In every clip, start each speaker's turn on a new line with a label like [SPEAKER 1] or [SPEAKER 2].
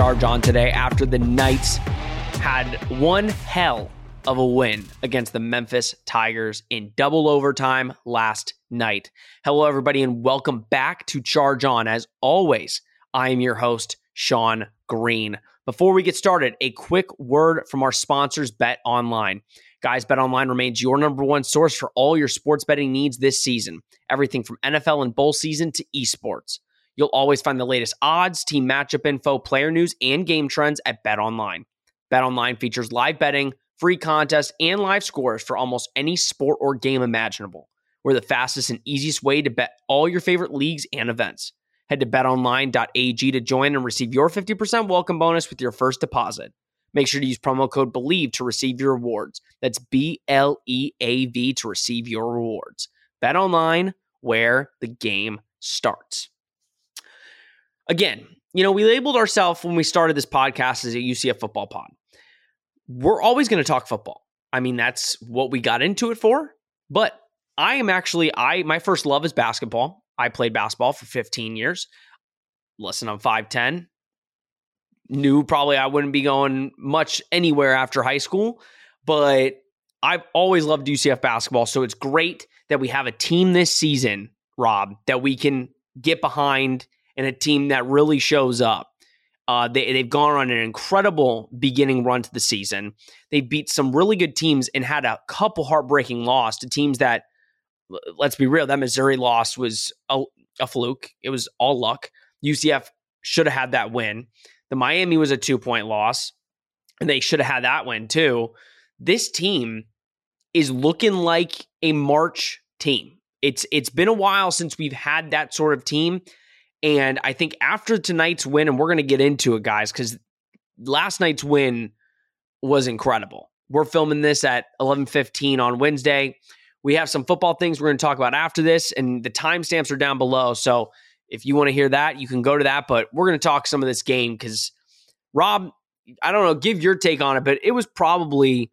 [SPEAKER 1] Charge On today after the Knights had one hell of a win against the Memphis Tigers in double overtime last night. Hello, everybody, and welcome back to Charge On. As always, I am your host, Sean Green. Before we get started, a quick word from our sponsors, Bet Online. Guys, Bet Online remains your number one source for all your sports betting needs this season. Everything from NFL and bowl season to esports. You'll always find the latest odds, team matchup info, player news, and game trends at Bet Online. Bet Online features live betting, free contests, and live scores for almost any sport or game imaginable. We're the fastest and easiest way to bet all your favorite leagues and events. Head to betonline.ag to join and receive your 50% welcome bonus with your first deposit. Make sure to use promo code BLEAV to receive your rewards. That's B L E A V to receive your rewards. Bet online where the game starts. Again, you know, we labeled ourselves when we started this podcast as a UCF football pod. We're always going to talk football. I mean, that's what we got into it for. But I am actually I my first love is basketball. I played basketball for 15 years. Listen, I'm 5'10. Knew probably I wouldn't be going much anywhere after high school, but I've always loved UCF basketball. So it's great that we have a team this season, Rob, that we can get behind and a team that really shows up. Uh, they, they've gone on an incredible beginning run to the season. They beat some really good teams and had a couple heartbreaking loss to teams that, let's be real, that Missouri loss was a, a fluke. It was all luck. UCF should have had that win. The Miami was a two point loss, and they should have had that win too. This team is looking like a March team. It's it's been a while since we've had that sort of team and I think after tonight's win, and we're going to get into it, guys, because last night's win was incredible. We're filming this at 11:15 on Wednesday. We have some football things we're going to talk about after this, and the timestamps are down below. So if you want to hear that, you can go to that. But we're going to talk some of this game because Rob, I don't know, give your take on it, but it was probably.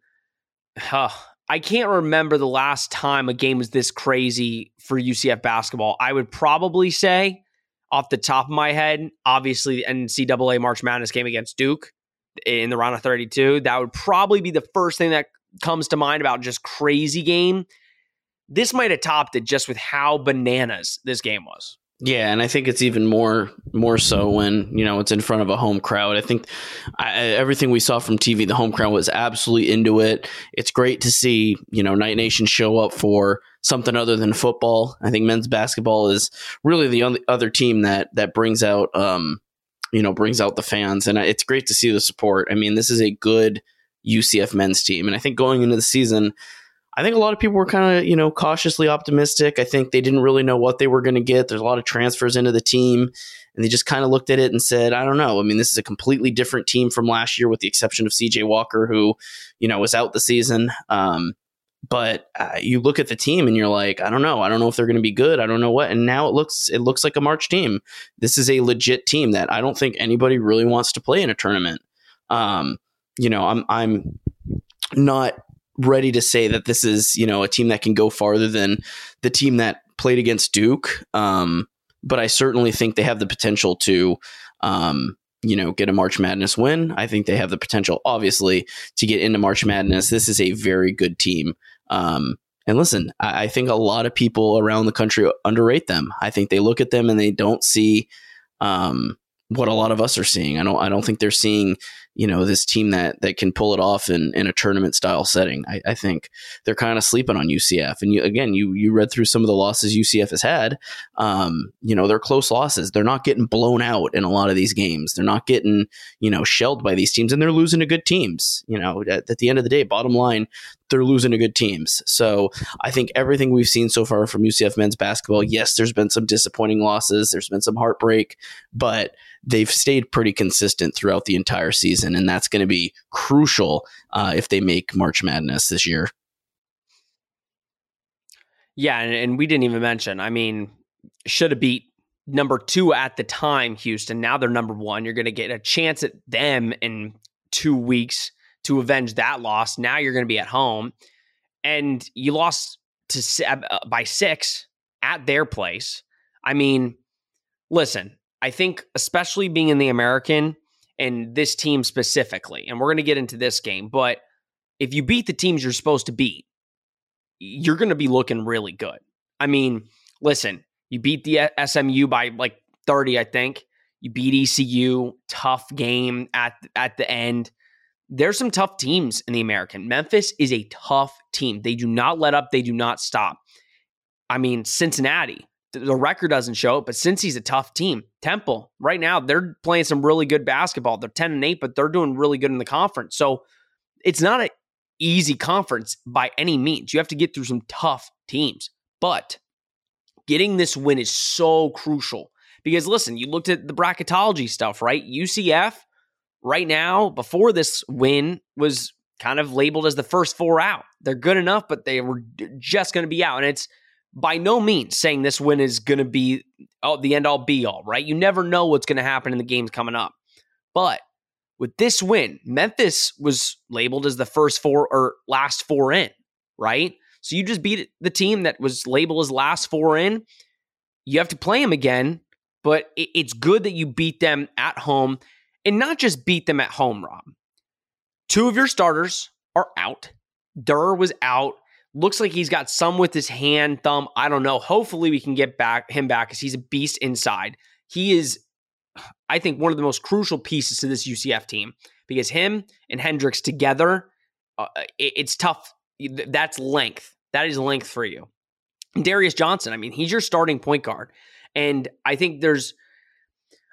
[SPEAKER 1] Uh, I can't remember the last time a game was this crazy for UCF basketball. I would probably say off the top of my head, obviously NCAA March Madness game against Duke in the round of 32. That would probably be the first thing that comes to mind about just crazy game. This might have topped it just with how bananas this game was.
[SPEAKER 2] Yeah, and I think it's even more more so when you know it's in front of a home crowd. I think I, everything we saw from TV, the home crowd was absolutely into it. It's great to see you know Knight Nation show up for something other than football. I think men's basketball is really the only other team that that brings out um you know brings out the fans, and it's great to see the support. I mean, this is a good UCF men's team, and I think going into the season I think a lot of people were kind of, you know, cautiously optimistic. I think they didn't really know what they were going to get. There's a lot of transfers into the team, and they just kind of looked at it and said, I don't know. I mean, this is a completely different team from last year, with the exception of CJ Walker, who, you know, was out the season. Um, but uh, you look at the team and you're like, I don't know. I don't know if they're going to be good. I don't know what. And now it looks it looks like a March team. This is a legit team that I don't think anybody really wants to play in a tournament. Um, you know, I'm I'm not ready to say that this is you know a team that can go farther than the team that played against Duke. Um, but I certainly think they have the potential to, um, you know, get a March Madness win. I think they have the potential, obviously, to get into March Madness. This is a very good team. Um, and listen, I, I, think a lot of people around the country underrate them. I think they look at them and they don't see um, what a lot of us are seeing. I don't. I don't think they're seeing you know this team that that can pull it off in, in a tournament style setting. I, I think they're kind of sleeping on UCF. And you, again, you you read through some of the losses UCF has had. Um, you know they're close losses. They're not getting blown out in a lot of these games. They're not getting you know shelled by these teams, and they're losing to good teams. You know at, at the end of the day, bottom line, they're losing to good teams. So I think everything we've seen so far from UCF men's basketball, yes, there's been some disappointing losses, there's been some heartbreak, but they've stayed pretty consistent throughout the entire season, and that's going to be crucial uh, if they make March Madness this year.
[SPEAKER 1] Yeah, and, and we didn't even mention. I mean, should have beat number two at the time, Houston. Now they're number one. You're going to get a chance at them in two weeks to avenge that loss. Now you're going to be at home, and you lost to uh, by six at their place. I mean, listen, I think especially being in the American and this team specifically, and we're going to get into this game, but if you beat the teams you're supposed to beat, you're going to be looking really good. I mean, listen, you beat the SMU by like 30, I think. You beat ECU, tough game at at the end. There's some tough teams in the American. Memphis is a tough team. They do not let up, they do not stop. I mean, Cincinnati, the record doesn't show it, but Cincy's a tough team, Temple, right now, they're playing some really good basketball. They're 10 and 8, but they're doing really good in the conference. So it's not an easy conference by any means. You have to get through some tough teams. But getting this win is so crucial because listen, you looked at the bracketology stuff, right? UCF right now, before this win, was kind of labeled as the first four out. They're good enough, but they were just going to be out. And it's by no means saying this win is going to be oh, the end all be all, right? You never know what's going to happen in the games coming up. But with this win, Memphis was labeled as the first four or last four in, right? So you just beat the team that was labeled as last four in. You have to play them again, but it's good that you beat them at home and not just beat them at home, Rob. Two of your starters are out. Durr was out. Looks like he's got some with his hand, thumb. I don't know. Hopefully, we can get back him back because he's a beast inside. He is, I think, one of the most crucial pieces to this UCF team because him and Hendricks together, uh, it, it's tough. That's length. That is length for you. Darius Johnson, I mean, he's your starting point guard. And I think there's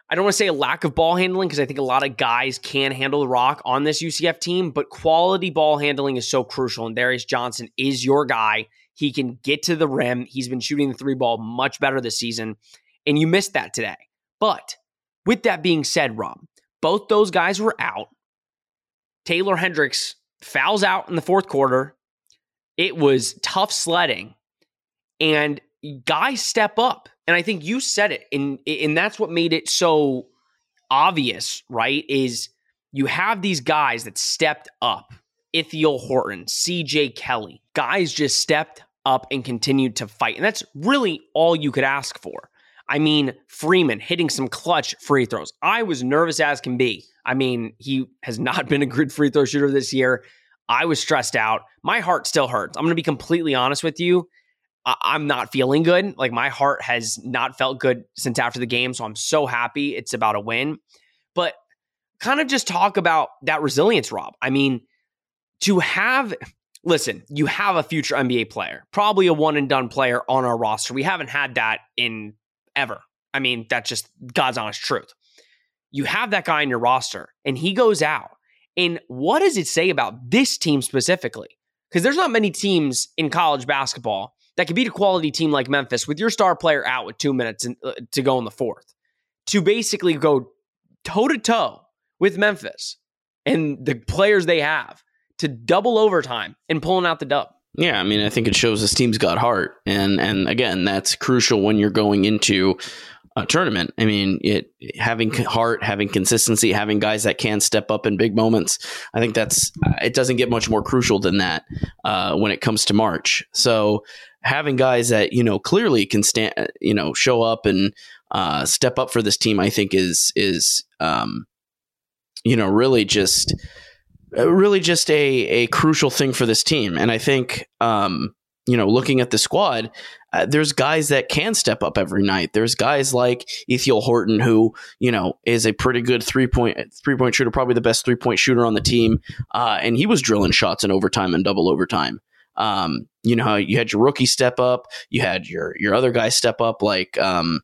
[SPEAKER 1] I don't want to say a lack of ball handling because I think a lot of guys can handle the rock on this UCF team, but quality ball handling is so crucial. And Darius Johnson is your guy. He can get to the rim. He's been shooting the three ball much better this season. And you missed that today. But with that being said, Rob, both those guys were out. Taylor Hendricks fouls out in the fourth quarter. It was tough sledding. And guys step up. And I think you said it, and and that's what made it so obvious, right? Is you have these guys that stepped up. Ithiel Horton, CJ Kelly, guys just stepped up and continued to fight. And that's really all you could ask for. I mean, Freeman hitting some clutch free throws. I was nervous as can be. I mean, he has not been a good free throw shooter this year. I was stressed out. My heart still hurts. I'm going to be completely honest with you. I- am not feeling good. Like my heart has not felt good since after the game. So I'm so happy it's about a win. But kind of just talk about that resilience, Rob. I mean, to have, listen, you have a future NBA player, probably a one and done player on our roster. We haven't had that in ever. I mean, that's just God's honest truth. You have that guy in your roster and he goes out. And what does it say about this team specifically? Because there's not many teams in college basketball that could beat a quality team like Memphis with your star player out with two minutes in, uh, to go in the fourth to basically go toe to toe with Memphis and the players they have to double overtime and pulling out the dub.
[SPEAKER 2] Yeah, I mean, I think it shows this team's got heart, and and again, that's crucial when you're going into a tournament. I mean, it having heart, having consistency, having guys that can step up in big moments. I think that's it. Doesn't get much more crucial than that uh, when it comes to March. So having guys that you know clearly can stand, you know, show up and uh, step up for this team, I think is is um, you know really just really just a a crucial thing for this team. And I think um, you know, looking at the squad, uh, there's guys that can step up every night. There's guys like Ithiel Horton, who you know is a pretty good three point three point shooter, probably the best three point shooter on the team, uh, and he was drilling shots in overtime and double overtime. Um, you know, you had your rookie step up, you had your your other guys step up, like um,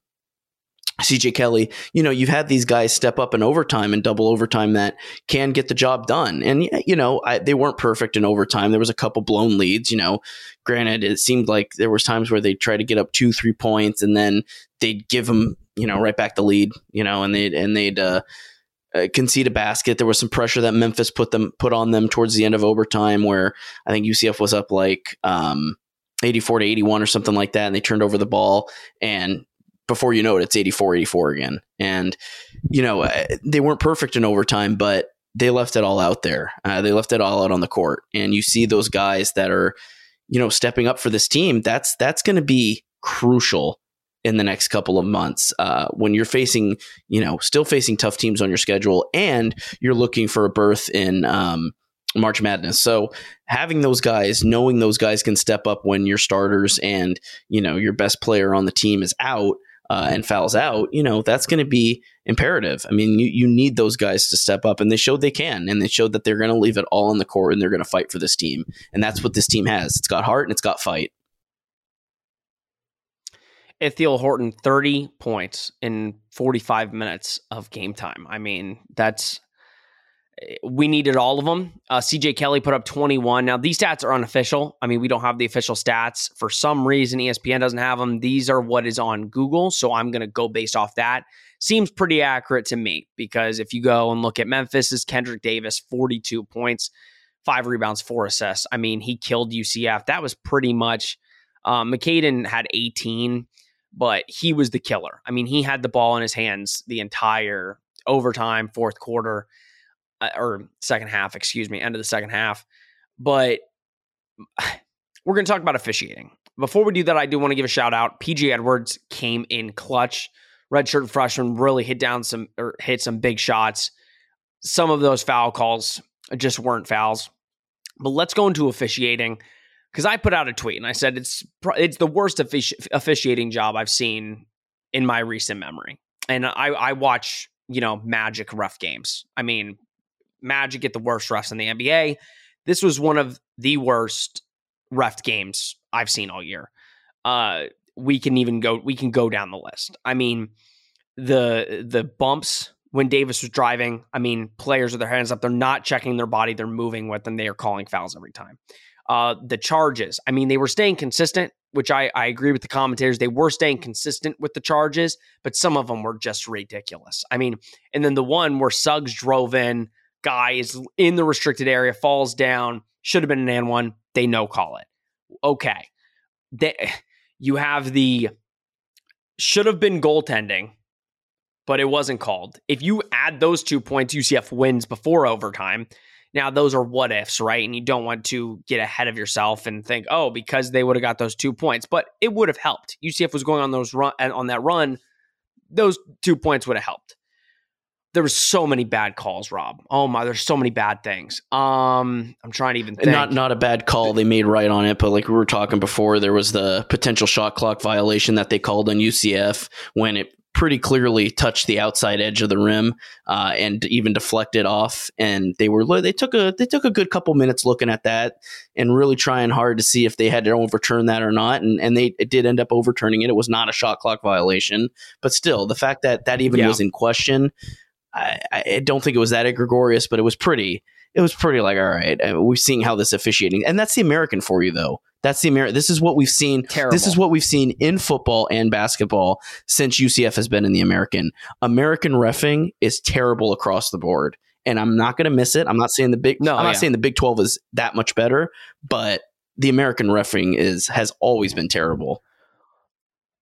[SPEAKER 2] CJ Kelly, you know, you've had these guys step up in overtime and double overtime that can get the job done. And, you know, I, they weren't perfect in overtime. There was a couple blown leads, you know, granted, it seemed like there was times where they'd try to get up two, three points and then they'd give them, you know, right back the lead, you know, and they'd, and they'd, uh, uh, concede a basket. There was some pressure that Memphis put them put on them towards the end of overtime, where I think UCF was up like um, 84 to 81 or something like that, and they turned over the ball. And before you know it, it's 84 84 again. And, you know, uh, they weren't perfect in overtime, but they left it all out there. Uh, they left it all out on the court. And you see those guys that are, you know, stepping up for this team. That's that's going to be crucial in the next couple of months uh, when you're facing, you know, still facing tough teams on your schedule, and you're looking for a berth in um, March Madness. So having those guys, knowing those guys can step up when your starters and you know your best player on the team is out uh, and fouls out, you know, that's going to be imperative. I mean, you, you need those guys to step up, and they showed they can, and they showed that they're going to leave it all on the court and they're going to fight for this team. And that's what this team has. It's got heart and it's got fight.
[SPEAKER 1] Ithiel Horton, 30 points in 45 minutes of game time. I mean, that's we needed all of them. Uh, CJ Kelly put up 21. Now, these stats are unofficial. I mean, we don't have the official stats. For some reason, ESPN doesn't have them. These are what is on Google. So I'm going to go based off that. Seems pretty accurate to me because if you go and look at Memphis's Kendric Davis, 42 points, five rebounds, four assists. I mean, he killed UCF. That was pretty much. Um, McCadden had 18, but he was the killer. I mean, he had the ball in his hands the entire overtime, fourth quarter uh, or second half, excuse me, end of the second half. But we're going to talk about officiating. Before we do that, I do want to give a shout out. PG Edwards came in clutch. Redshirt freshman really hit down some or hit some big shots. Some of those foul calls just weren't fouls. But let's go into officiating because I put out a tweet and I said it's it's the worst offici- officiating job I've seen in my recent memory. And I I watch you know Magic rough games. I mean, Magic get the worst refs in the NBA. This was one of the worst ref games I've seen all year. Uh, we can even go we can go down the list. I mean, the the bumps when Davis was driving, I mean, players with their hands up, they're not checking their body, they're moving with them, they are calling fouls every time. Uh, the charges, I mean, they were staying consistent, which I, I agree with the commentators. They were staying consistent with the charges, but some of them were just ridiculous. I mean, and then the one where Suggs drove in guy is in the restricted area, falls down, should have been an and one. They no call it. Okay. They, you have the should have been goaltending, but it wasn't called. If you add those two points, UCF wins before overtime. Now, those are what ifs, right? And you don't want to get ahead of yourself and think, oh, because they would have got those two points, but it would have helped. UCF was going on those run on that run. Those two points would have helped there was so many bad calls, Rob. Oh my, there's so many bad things. Um, I'm trying to even think.
[SPEAKER 2] Not not a bad call they made right on it, but like we were talking before, there was the potential shot clock violation that they called on UCF when it pretty clearly touched the outside edge of the rim uh, and even deflected off. And they were they took a they took a good couple minutes looking at that and really trying hard to see if they had to overturn that or not. And and they did end up overturning it. It was not a shot clock violation, but still the fact that that even yeah. was in question I, I don't think it was that egregious, but it was pretty. It was pretty like all right. Uh, we're seeing how this officiating, and that's the American for you, though. That's the American. This is what we've seen.
[SPEAKER 1] Terrible.
[SPEAKER 2] This is what we've seen in football and basketball since UCF has been in the American. American refing is terrible across the board, and I'm not going to miss it. I'm not saying the big. No, I'm not yeah. saying the Big Twelve is that much better, but the American refing is has always been terrible.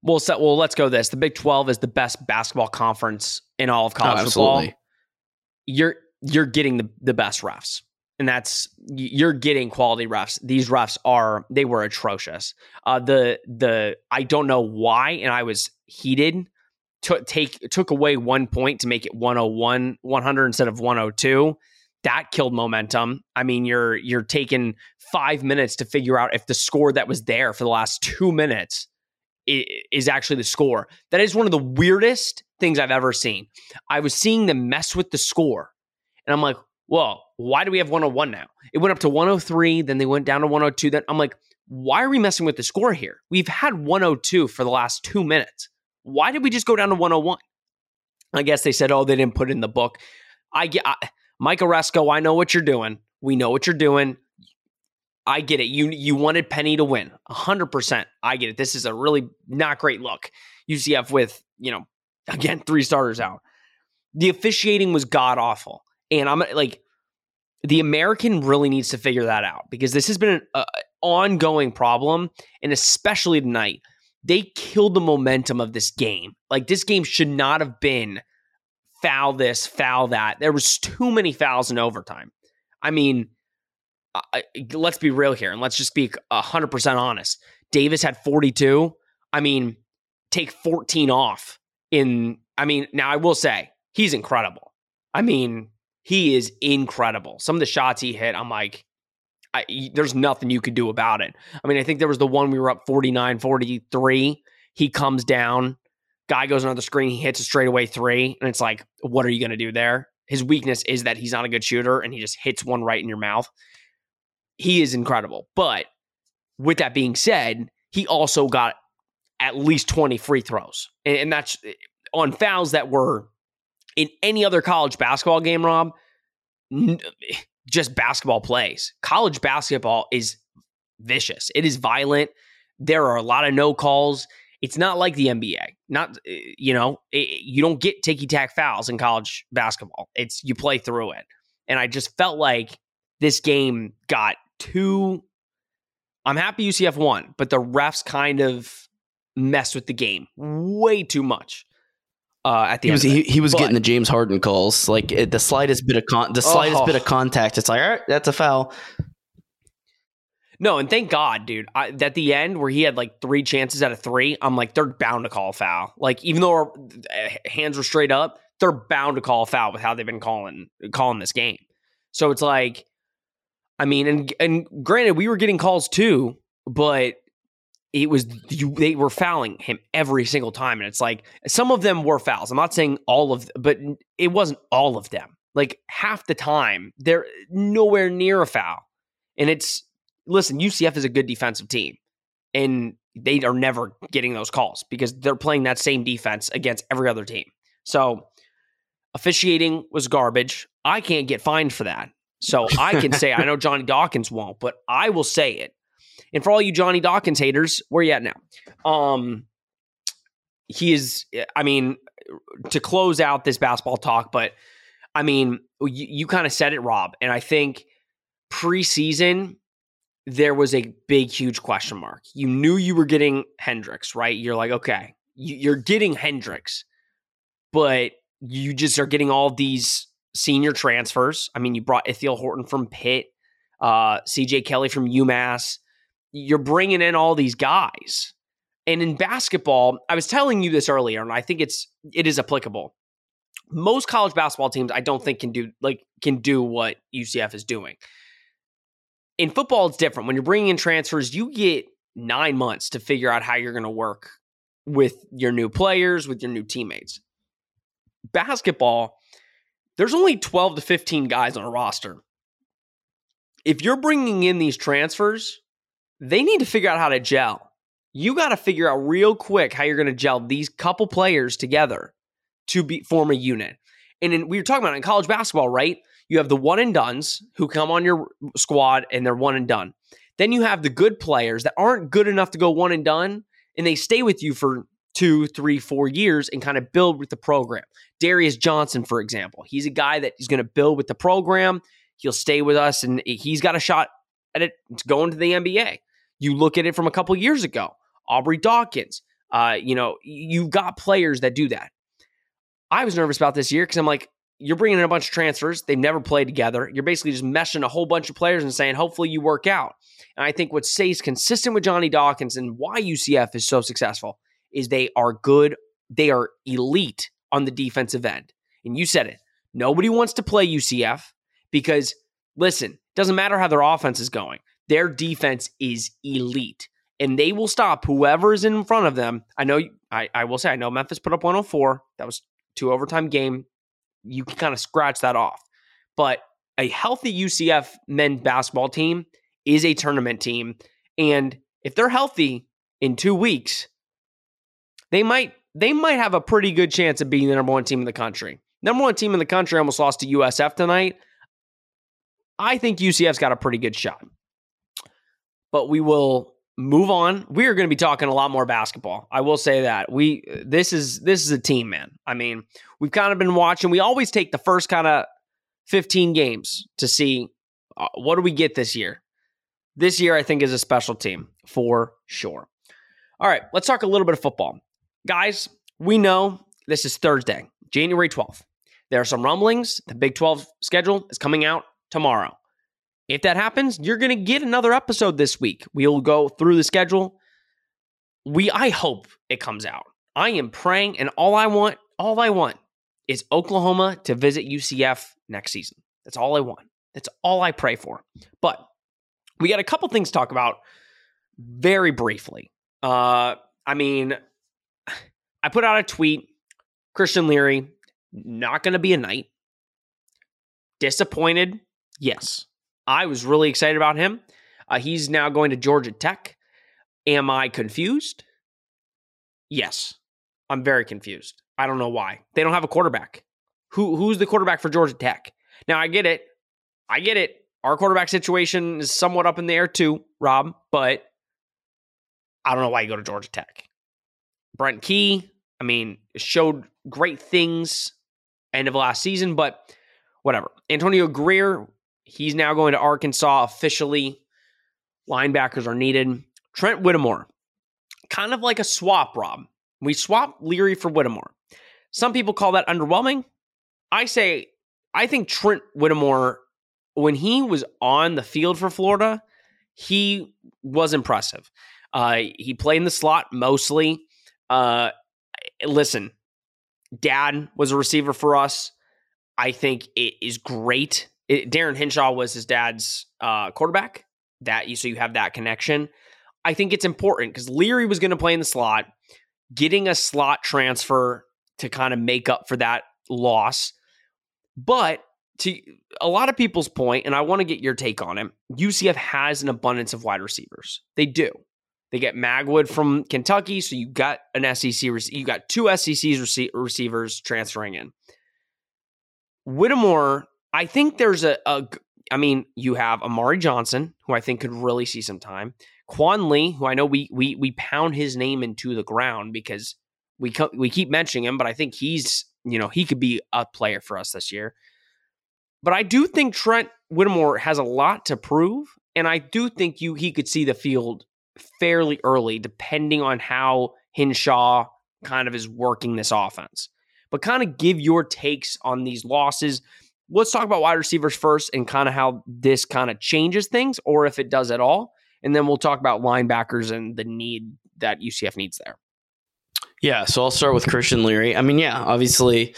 [SPEAKER 1] Well, so, well, let's go this. The Big 12 is the best basketball conference in all of college oh, football. You're you're getting the, the best refs. And that's you're getting quality refs. These refs are they were atrocious. Uh, the the I don't know why, and I was heated. Took take took away one point to make it 101 100 instead of 102 that killed momentum. I mean, you're you're taking five minutes to figure out if the score that was there for the last two minutes is actually the score. That is one of the weirdest things I've ever seen. I was seeing them mess with the score, and I'm like, well, why do we have 101 now?" It went up to 103, then they went down to 102. Then I'm like, "Why are we messing with the score here? We've had 102 for the last two minutes. why did we just go down to 101? I guess they said, oh, they didn't put it in the book. I get I, Mike Aresco, I know what you're doing. We know what you're doing. I get it. You you wanted Penny to win. 100%. I get it. This is a really not great look. UCF with, you know, again, three starters out. The officiating was god awful. And I'm like the American really needs to figure that out because this has been an uh, ongoing problem and especially tonight. They killed the momentum of this game. Like this game should not have been foul this, foul that. There was too many fouls in overtime. I mean, I, let's be real here and let's just be 100% honest. Davis had 42. I mean, take 14 off in I mean, now I will say he's incredible. I mean, he is incredible. Some of the shots he hit, I'm like I, there's nothing you could do about it. I mean, I think there was the one we were up 49 43. He comes down, guy goes the screen, he hits a straightaway three, and it's like, what are you going to do there? His weakness is that he's not a good shooter and he just hits one right in your mouth. He is incredible. But with that being said, he also got at least 20 free throws. And, and that's eh, on fouls that were in any other college basketball game, Rob, just basketball plays. College basketball is vicious, it is violent. There are a lot of no calls. It's not like the NBA. Not eh, you know, it, you don't get ticky tack fouls in college basketball. It's you play through it. And I just felt like this game got too I'm happy UCF won, but the refs kind of messed with the game way too much. Uh, at the
[SPEAKER 2] he
[SPEAKER 1] end
[SPEAKER 2] was
[SPEAKER 1] of
[SPEAKER 2] he, he was
[SPEAKER 1] But-
[SPEAKER 2] getting the James Harden calls like it, the slightest bit of con- the slightest
[SPEAKER 1] Oh.
[SPEAKER 2] bit of contact. It's like all right, that's a foul.
[SPEAKER 1] No, and thank God, dude. I, at the end where he had like three chances out of three, I'm like, they're bound to call a foul. Like, even though our uh, hands were straight up, they're bound to call a foul with how they've been calling calling this game. So it's like, I mean, and and granted, we were getting calls too, but it was you, they were fouling him every single time, and it's like some of them were fouls. I'm not saying all of, but it wasn't all of them. Like half the time, they're nowhere near a foul, and it's listen, UCF is a good defensive team, and they are never getting those calls because they're playing that same defense against every other team. So officiating was garbage. I can't get fined for that. So I can say I know Johnny Dawkins won't, but I will say it. And for all you Johnny Dawkins haters, where you at now? Um he is I mean to close out this basketball talk, but I mean, you, you kind of said it, Rob, and I think preseason there was a big, huge question mark. You knew you were getting Hendricks, right? You're like, okay, you, you're getting Hendricks, but you just are getting all these senior transfers. I mean, you brought Ithiel Horton from Pitt, uh, CJ Kelly from UMass. You're bringing in all these guys. And in basketball, I was telling you this earlier, and I think it's it is applicable. Most college basketball teams, I don't think can do like can do what UCF is doing in football, it's different. When you're bringing in transfers, you get nine months to figure out how you're going to work with your new players, with your new teammates. Basketball, there's only 12 to 15 guys on a roster. If you're bringing in these transfers, they need to figure out how to gel. You got to figure out real quick how you're going to gel these couple players together to be form a unit. And in, we were talking about in college basketball, right? You have the one and duns who come on your squad and they're one and done. Then you have the good players that aren't good enough to go one and done, and they stay with you for two, three, four years and kind of build with the program. Darius Johnson, for example, he's a guy that is going to build with the program. He'll stay with us, and he's got a shot at it going to the NBA. You look at it from a couple years ago, Aubrey Dawkins. Uh, you know, you've got players that do that. I was nervous about this year because I'm like, you're bringing in a bunch of transfers. They've never played together. You're basically just meshing a whole bunch of players and saying, hopefully you work out. And I think what stays consistent with Johnny Dawkins and why UCF is so successful is they are good. They are elite on the defensive end. And you said it. Nobody wants to play UCF because, listen, doesn't matter how their offense is going. Their defense is elite. And they will stop whoever is in front of them. I know, I, I will say, I know Memphis put up 104. That was two overtime game you can kind of scratch that off. But a healthy UCF men's basketball team is a tournament team. And if they're healthy in two weeks, they might they might have a pretty good chance of being the number one team in the country. Number one team in the country almost lost to USF tonight. I think UCF's got a pretty good shot. But we will move on. We are going to be talking a lot more basketball. I will say that. We this is this is a team, man. I mean, we've kind of been watching. We always take the first kind of 15 games to see uh, what do we get this year. This year I think is a special team for sure. All right, let's talk a little bit of football. Guys, we know this is Thursday, January 12th. There are some rumblings. The Big 12 schedule is coming out tomorrow. If that happens, you're going to get another episode this week. We'll go through the schedule. We I hope it comes out. I am praying and all I want, all I want is Oklahoma to visit UCF next season. That's all I want. That's all I pray for. But we got a couple things to talk about very briefly. Uh I mean, I put out a tweet Christian Leary not going to be a knight. Disappointed? Yes. I was really excited about him. Uh, he's now going to Georgia Tech. Am I confused? Yes. I'm very confused. I don't know why. They don't have a quarterback. Who who's the quarterback for Georgia Tech? Now I get it. I get it. Our quarterback situation is somewhat up in the air too, Rob, but I don't know why you go to Georgia Tech. Brent Key, I mean, showed great things end of last season, but whatever. Antonio Grier, he's now going to Arkansas officially. Linebackers are needed. Trent Whittemore, kind of like a swap, Rob. We swap Leary for Whittemore. Some people call that underwhelming. I say, I think Trent Whittemore, when he was on the field for Florida, he was impressive. Uh, he played in the slot mostly. Uh, listen, dad was a receiver for us. I think it is great. It, Darin Hinshaw was his dad's uh, quarterback. That so you have that connection. I think it's important because Leary was going to play in the slot. Getting a slot transfer to kind of make up for that loss, but to a lot of people's point, and I want to get your take on it. UCF has an abundance of wide receivers. They do. They get Magwood from Kentucky, so you got an SEC. You got two SEC receivers transferring in. Whittemore, I think there's a, a. I mean, you have Amari Johnson, who I think could really see some time. Quan Lee, who I know we we we pound his name into the ground because we we keep mentioning him, but I think he's you know he could be a player for us this year. But I do think Trent Whittemore has a lot to prove, and I do think you he could see the field fairly early, depending on how Hinshaw kind of is working this offense. But kind of give your takes on these losses. Let's talk about wide receivers first and kind of how this kind of changes things, or if it does at all. And then we'll talk about linebackers and the need that UCF needs there.
[SPEAKER 2] Yeah, so I'll start with Christian Leary. I mean, yeah, obviously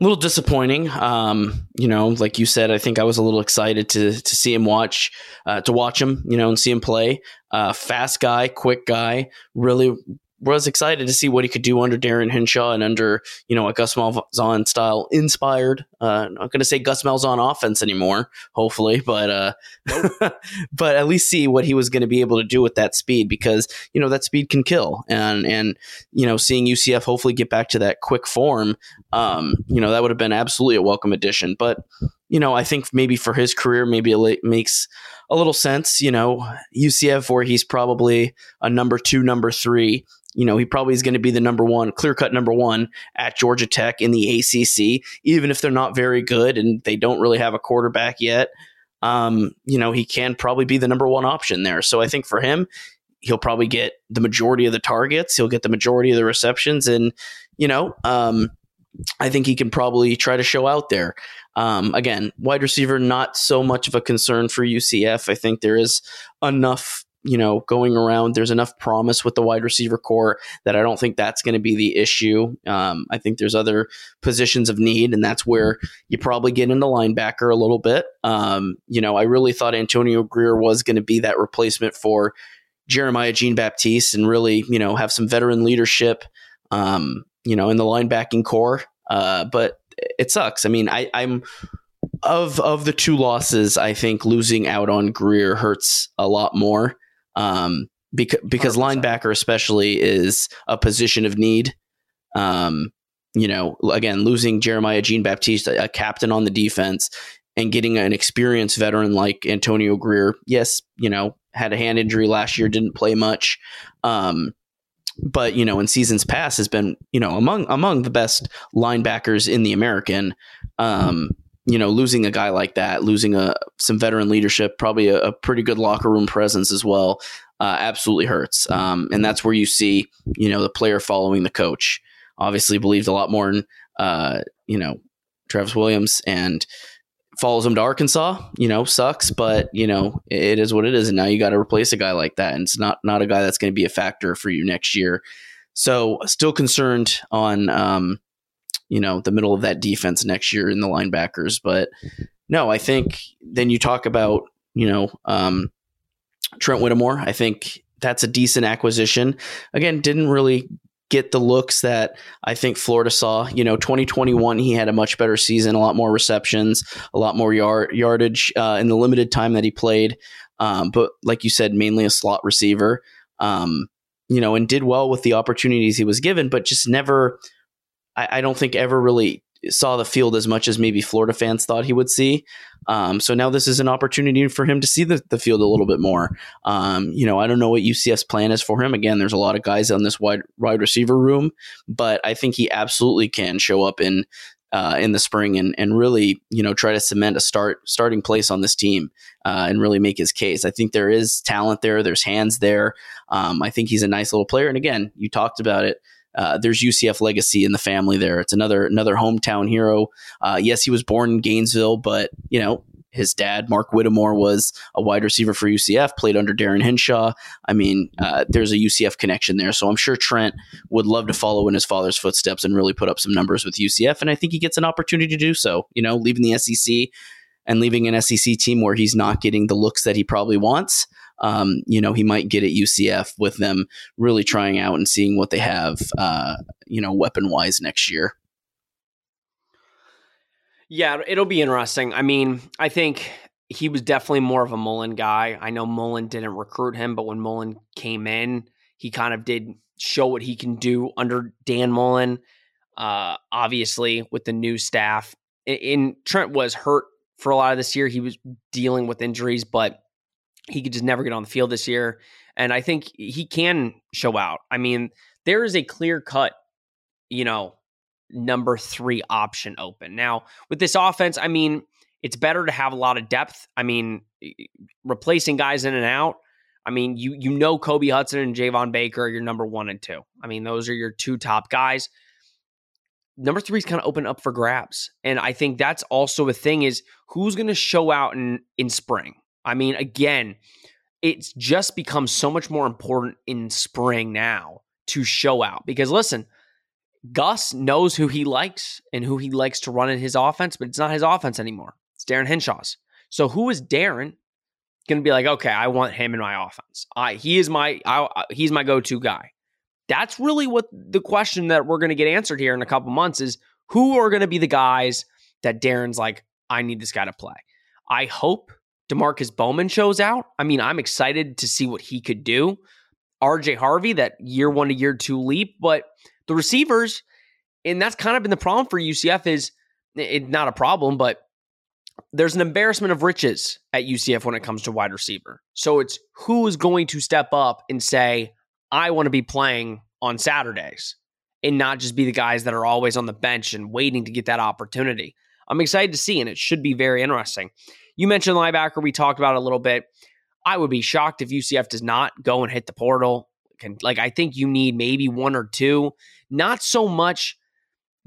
[SPEAKER 2] a little disappointing. Um, you know, like you said, I think I was a little excited to to see him watch, uh, to watch him, you know, and see him play. Uh, fast guy, quick guy, really was excited to see what he could do under Darin Hinshaw and under you know a Gus Malzahn style inspired. Uh, I'm not going to say Gus Malzahn offense anymore, hopefully, but uh, nope. but at least see what he was going to be able to do with that speed because you know that speed can kill and and you know seeing UCF hopefully get back to that quick form, um, you know that would have been absolutely a welcome addition. But you know I think maybe for his career maybe it makes a little sense. You know UCF where he's probably a number two, number three you know, he probably is going to be the number one, clear cut number one at Georgia Tech in the ACC, even if they're not very good and they don't really have a quarterback yet. Um, you know, he can probably be the number one option there. So I think for him, he'll probably get the majority of the targets, he'll get the majority of the receptions, and, you know, um, I think he can probably try to show out there. Um, again, wide receiver, not so much of a concern for UCF. I think there is enough you know, going around. There's enough promise with the wide receiver core that I don't think that's going to be the issue. Um, I think there's other positions of need, and that's where you probably get into linebacker a little bit. Um, you know, I really thought Antonio Grier was going to be that replacement for Jeremiah Jean Baptiste and really, you know, have some veteran leadership, um, you know, in the linebacking core. Uh, but it sucks. I mean, I, I'm of of the two losses, I think losing out on Grier hurts a lot more um, because because 100%. linebacker especially is a position of need. Um, you know, again, losing Jeremiah Jean Baptiste, a, a captain on the defense, and getting an experienced veteran like Antonio Grier. Yes, you know, had a hand injury last year, didn't play much. Um, but you know, in seasons past, has been you know among among the best linebackers in the American. Um, you know, losing a guy like that, losing a some veteran leadership, probably a, a pretty good locker room presence as well, uh, absolutely hurts. Um, and that's where you see you know the player following the coach. Obviously, believed a lot more in uh, you know Travis Williams and follows him to Arkansas, you know, sucks, but you know, it is what it is. And now you got to replace a guy like that. And it's not, not a guy that's going to be a factor for you next year. So still concerned on, um, you know, the middle of that defense next year in the linebackers. But no, I think then you talk about, you know, um, Trent Whittemore. I think that's a decent acquisition. Again, didn't really get the looks that I think Florida saw. You know, 2021, he had a much better season, a lot more receptions, a lot more yard, yardage uh, in the limited time that he played. Um, but like you said, mainly a slot receiver, um, you know, and did well with the opportunities he was given, but just never, I, I don't think ever really saw the field as much as maybe Florida fans thought he would see. Um, so now this is an opportunity for him to see the, the field a little bit more. Um, you know, I don't know what UCF's plan is for him. Again, there's a lot of guys on this wide wide receiver room, but I think he absolutely can show up in uh, in the spring and and really you know try to cement a start starting place on this team uh, and really make his case. I think there is talent there. There's hands there. Um, I think he's a nice little player. And again, you talked about it uh, there's UCF legacy in the family there. It's another another hometown hero. Uh, yes, he was born in Gainesville, but you know his dad, Mark Whittemore, was a wide receiver for UCF, played under Darin Hinshaw. I mean, uh, there's a UCF connection there. So I'm sure Trent would love to follow in his father's footsteps and really put up some numbers with UCF. And I think he gets an opportunity to do so. You know, leaving the SEC and leaving an SEC team where he's not getting the looks that he probably wants um, you know, he might get at UCF with them really trying out and seeing what they have, uh, you know, weapon wise next year.
[SPEAKER 1] Yeah, it'll be interesting. I mean, I think he was definitely more of a Mullen guy. I know Mullen didn't recruit him, but when Mullen came in, he kind of did show what he can do under Dan Mullen. Uh, obviously, with the new staff, in Trent was hurt for a lot of this year. He was dealing with injuries, but he could just never get on the field this year. And I think he can show out. I mean, there is a clear cut, you know, number three option open. Now, with this offense, I mean, it's better to have a lot of depth. I mean, replacing guys in and out. I mean, you you know Kobe Hudson and Javon Baker are your number one and two. I mean, those are your two top guys. Number three is kind of open up for grabs. And I think that's also a thing is who's going to show out in in spring. I mean, again, it's just become so much more important in spring now to show out because listen, Gus knows who he likes and who he likes to run in his offense, but it's not his offense anymore. It's Darin Hinshaw's. So who is Darin going to be like? Okay, I want him in my offense. I he is my I, he's my go to guy. That's really what the question that we're going to get answered here in a couple months is who are going to be the guys that Darin's like I need this guy to play. I hope Demarkcus Bowman shows out. I mean, I'm excited to see what he could do. RJ Harvey, that year one to year two leap, but the receivers, and that's kind of been the problem for UCF is it, not a problem, but there's an embarrassment of riches at UCF when it comes to wide receiver. So it's who is going to step up and say, I want to be playing on Saturdays and not just be the guys that are always on the bench and waiting to get that opportunity. I'm excited to see, and it should be very interesting. You mentioned linebacker. We talked about a little bit. I would be shocked if UCF does not go and hit the portal. Can like I think you need maybe one or two, not so much.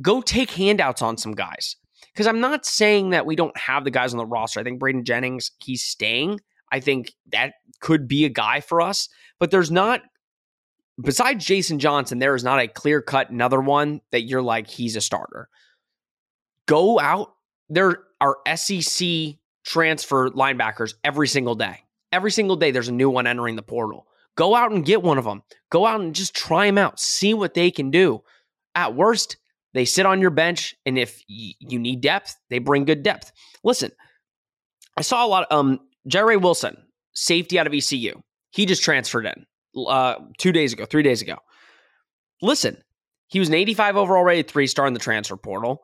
[SPEAKER 1] Go take handouts on some guys because I'm not saying that we don't have the guys on the roster. I think Braden Jennings he's staying. I think that could be a guy for us, but there's not. Besides Jason Johnson, there is not a clear cut another one that you're like he's a starter. Go out. There are SEC transfer linebackers every single day. Every single day, there's a new one entering the portal. Go out and get one of them. Go out and just try them out. See what they can do. At worst, they sit on your bench, and if you need depth, they bring good depth. Listen, I saw a lot. Of, um, Jerry Wilson, safety out of ECU, he just transferred in uh, two days ago, three days ago. Listen, He was an 85 overall rated three star in the transfer portal.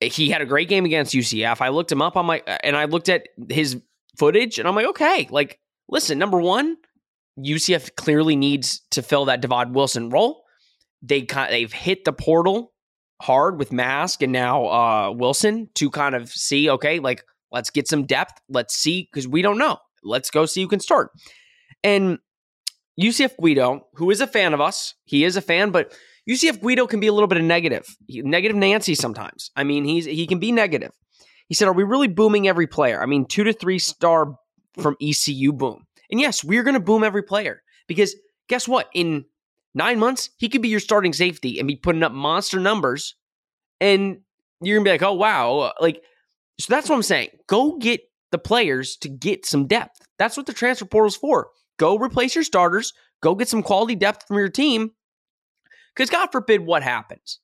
[SPEAKER 1] He had a great game against UCF. I looked him up on my and I looked at his footage and I'm like, okay, like listen, number one, UCF clearly needs to fill that Divaad Wilson role. They they've hit the portal hard with Mask and now uh, Wilson to kind of see, okay, like let's get some depth. Let's see because we don't know. Let's go see who can start. And UCF Guido, who is a fan of us, he is a fan, but UCF Guido can be a little bit of negative, negative Nancy sometimes. I mean, he's he can be negative. He said, "Are we really booming every player? I mean, two to three star from ECU boom." And yes, we're going to boom every player because guess what? In nine months, he could be your starting safety and be putting up monster numbers. And you're to be like, oh, wow. Like, so that's what I'm saying. Go get the players to get some depth. That's what the transfer portal's for. Go replace your starters, go get some quality depth from your team. Because God forbid what happens.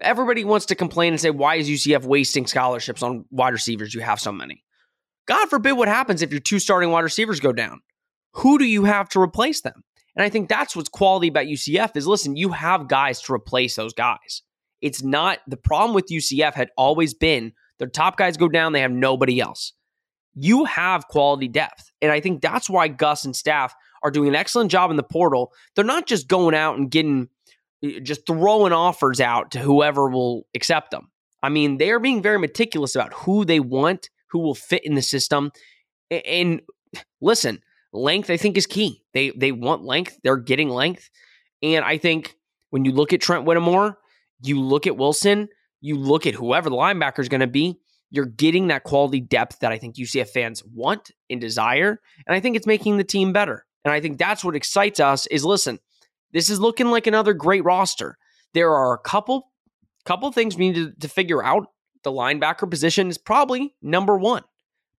[SPEAKER 1] Everybody wants to complain and say, why is UCF wasting scholarships on wide receivers? You have so many. God forbid what happens if your two starting wide receivers go down who do you have to replace them? And I think that's what's quality about UCF is listen, you have guys to replace those guys. It's not the problem with UCF had always been their top guys go down, they have nobody else. You have quality depth. And I think that's why Gus and staff are doing an excellent job in the portal. They're not just going out and getting just throwing offers out to whoever will accept them. I mean, they are being very meticulous about who they want, who will fit in the system. And listen, length I think is key. They they want length. They're getting length. And I think when you look at Trent Whittemore, you look at Wilson, you look at whoever the linebacker is going to be, you're getting that quality depth that I think UCF fans want and desire. And I think it's making the team better. And I think that's what excites us is listen, this is looking like another great roster. There are a couple couple things we need to, to figure out. The linebacker position is probably number one.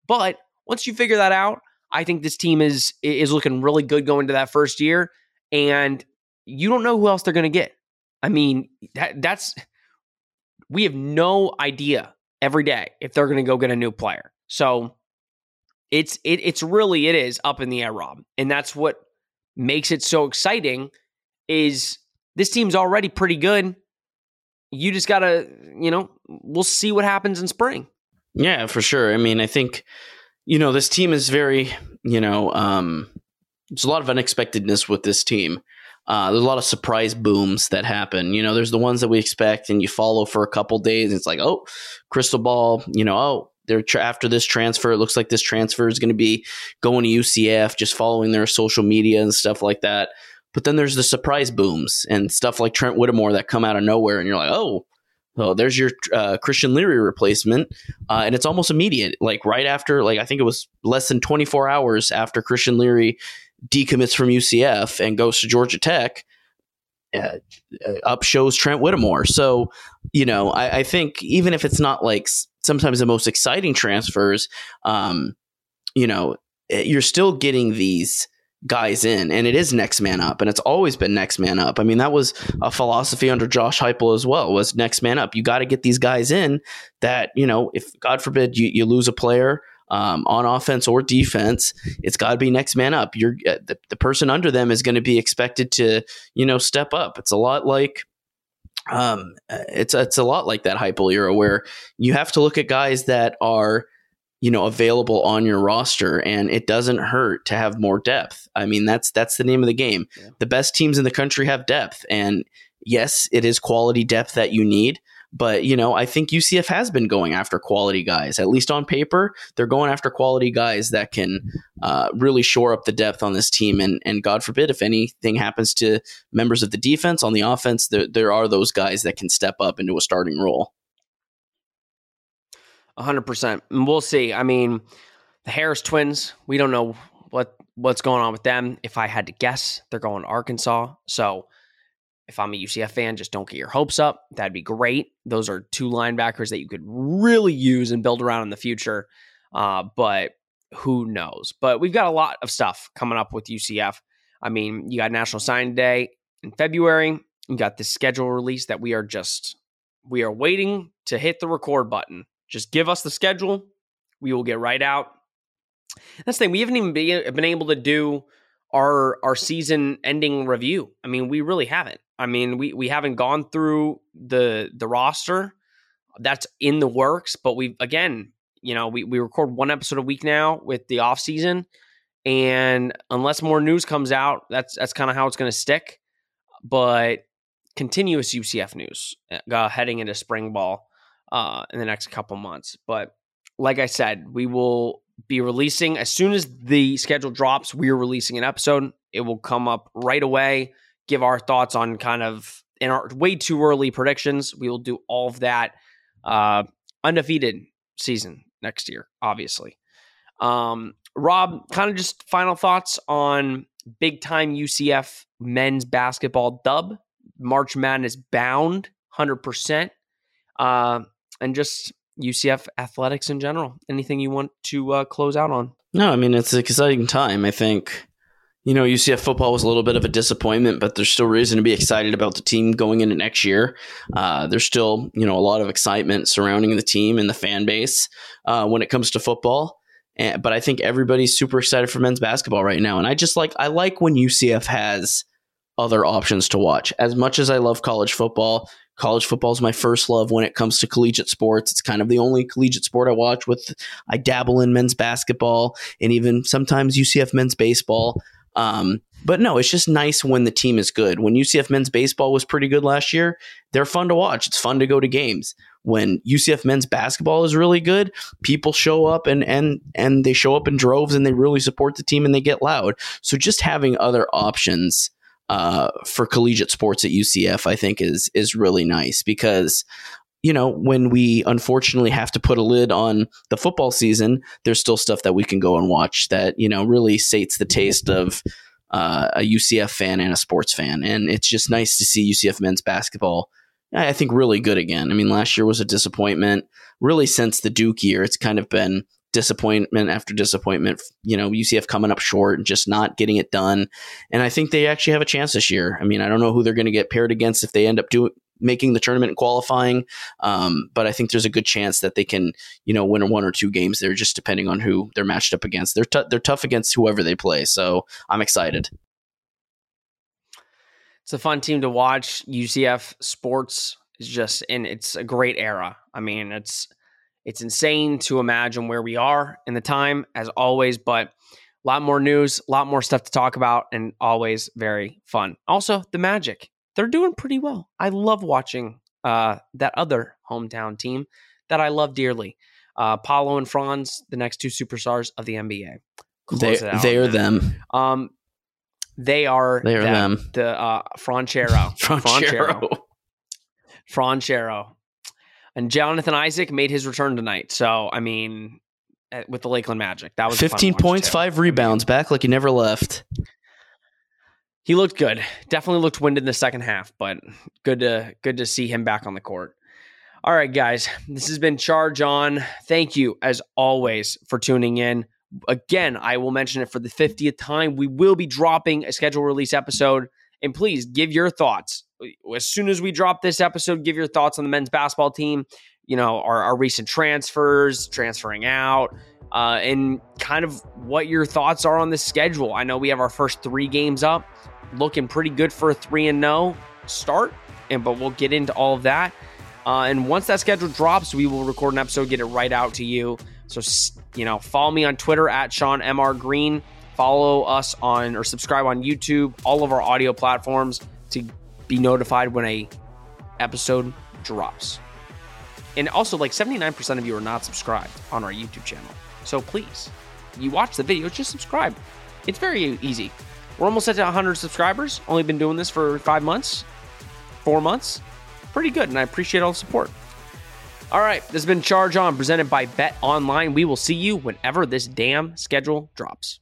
[SPEAKER 1] But once you figure that out, I think this team is is looking really good going to that first year, and you don't know who else they're going to get. I mean, that, that's we have no idea every day if they're going to go get a new player. So it's it, it's really it is up in the air, Rob, and that's what makes it so exciting. Is this team's already pretty good? You just gotta, you know, we'll see what happens in spring.
[SPEAKER 2] Yeah, for sure. I mean, I think you know, this team is very, you know, um, there's a lot of unexpectedness with this team. Uh, there's a lot of surprise booms that happen. You know, there's the ones that we expect, and you follow for a couple days. it's like, oh, crystal ball. You know, oh, they're tra- after this transfer. It looks like this transfer is going to be going to UCF. Just following their social media and stuff like that. But then there's the surprise booms and stuff like Trent Whittemore that come out of nowhere, and you're like, oh, Oh, there's your uh, Christian Leary replacement, uh, and it's almost immediate. Like right after, like I think it was less than 24 hours after Christian Leary decommits from UCF and goes to Georgia Tech. Uh, uh, up shows Trent Whittemore. So, you know, I, I, think even if it's not like sometimes the most exciting transfers, um, you know, eh, you're still getting these guys in, and it is next man up, and it's always been next man up. I mean, that was a philosophy under Josh Heupel as well. Was next man up. You got to get these guys in that you know, if God forbid you, you lose a player. Um, on offense or defense, it's got to be next man up. You're uh, the, the person under them is going to be expected to, you know, step up. It's a lot like um, it's it's a lot like that Heupel era where you have to look at guys that are you know available on your roster and it doesn't hurt to have more depth. I mean that's that's the name of the game. Yeah. the best teams in the country have depth and yes it is quality depth that you need but you know i think ucf has been going after quality guys at least on paper. They're going after quality guys that can uh, really shore up the depth on this team and and god forbid if anything happens to members of the defense on the offense there, there are those guys that can step up into a starting role
[SPEAKER 1] 100%. And we'll see. I mean, the Harris twins, we don't know what what's going on with them. If I had to guess, they're going to Arkansas. So if I'm a UCF fan, just don't get your hopes up. That'd be great. Those are two linebackers that you could really use and build around in the future. Uh, but who knows? But we've got a lot of stuff coming up with UCF. I mean, you got National Signing Day in February. You got the schedule release that we are just we are waiting to hit the record button just give us the schedule. We will get right out. That's the thing. We haven't even been able to do our our season ending review. I mean, we really haven't. I mean, we we haven't gone through the the roster that's in the works, but we again, you know, we we record one episode a week now with the off season, and unless more news comes out, that's that's kind of how it's going to stick. But continuous UCF news uh, heading into spring ball uh, in the next couple months. But like I said, we will be releasing as soon as the schedule drops. We are releasing an episode. It will come up right away. Give our thoughts on kind of in our way too early predictions. We will do all of that. Uh, undefeated season next year, obviously. Um, Rob, kind of just final thoughts on big time UCF men's basketball dub. March Madness bound, hundred uh, percent, and just UCF athletics in general. Anything you want to uh, close out on?
[SPEAKER 2] No, I mean it's an exciting time. I think you know UCF football was a little bit of a disappointment, but there's still reason to be excited about the team going into next year. Uh, there's still you know a lot of excitement surrounding the team and the fan base uh, when it comes to football. And, but I think everybody's super excited for men's basketball right now, and I just like I like when UCF has other options to watch. As much as I love college football, college football is my first love when it comes to collegiate sports. It's kind of the only collegiate sport I watch with I dabble in men's basketball and even sometimes UCF men's baseball. Um, but no, it's just nice when the team is good. When UCF men's baseball was pretty good last year, they're fun to watch. It's fun to go to games. When UCF men's basketball is really good, people show up and and and they show up in droves and they really support the team and they get loud. So just having other options uh, for collegiate sports at UCF, I think is is really nice because you know when we unfortunately have to put a lid on the football season, there's still stuff that we can go and watch that you know really sates the taste of uh, a UCF fan and a sports fan, and it's just nice to see UCF men's basketball. I think really good again. I mean, last year was a disappointment. Really, since the Duke year, it's kind of been disappointment after disappointment. You know, UCF coming up short and just not getting it done. And I think they actually have a chance this year. I mean, I don't know who they're going to get paired against if they end up doing making the tournament and qualifying. Um, but I think there's a good chance that they can, you know, win one or two games there, just depending on who they're matched up against. They're t- they're tough against whoever they play, so I'm excited.
[SPEAKER 1] It's a fun team to watch. UCF sports is just, and it's a great era. I mean, it's it's insane to imagine where we are in the time, as always, but a lot more news, a lot more stuff to talk about, and always very fun. Also, the Magic. They're doing pretty well. I love watching uh, that other hometown team that I love dearly. Uh, Paolo and Franz, the next two superstars of the NBA.
[SPEAKER 2] they, they are them.
[SPEAKER 1] Um, they are
[SPEAKER 2] they are them. them.
[SPEAKER 1] The uh, Franchero.
[SPEAKER 2] Franchero.
[SPEAKER 1] Franchero. And Jonathan Isaac made his return tonight. So, I mean, eh, with the Lakeland Magic, that was
[SPEAKER 2] 15 points, too. five rebounds, back like he never left.
[SPEAKER 1] He looked good. Definitely looked winded in the second half, but good to good to see him back on the court. All right, guys, this has been Charge On. Thank you, as always, for tuning in. Again, I will mention it for the 50th time. We will be dropping a schedule release episode, and please give your thoughts as soon as we drop this episode, give your thoughts on the men's basketball team. You know, our, our recent transfers, transferring out, uh, and kind of what your thoughts are on the schedule. I know we have our first three games up, looking pretty good for a three and no start, and but we'll get into all of that. Uh, and once that schedule drops, we will record an episode, get it right out to you. So you know, follow me on Twitter at Sean Mr Green. Follow us on or subscribe on YouTube, all of our audio platforms to be notified when a episode drops. And also, like 79% of you are not subscribed on our YouTube channel. So please, you watch the video, just subscribe. It's very easy. We're almost at 100 subscribers. Only been doing this for five months, four months. Pretty good, and I appreciate all the support. All right, this has been Charge On, presented by BetOnline. We will see you whenever this damn schedule drops.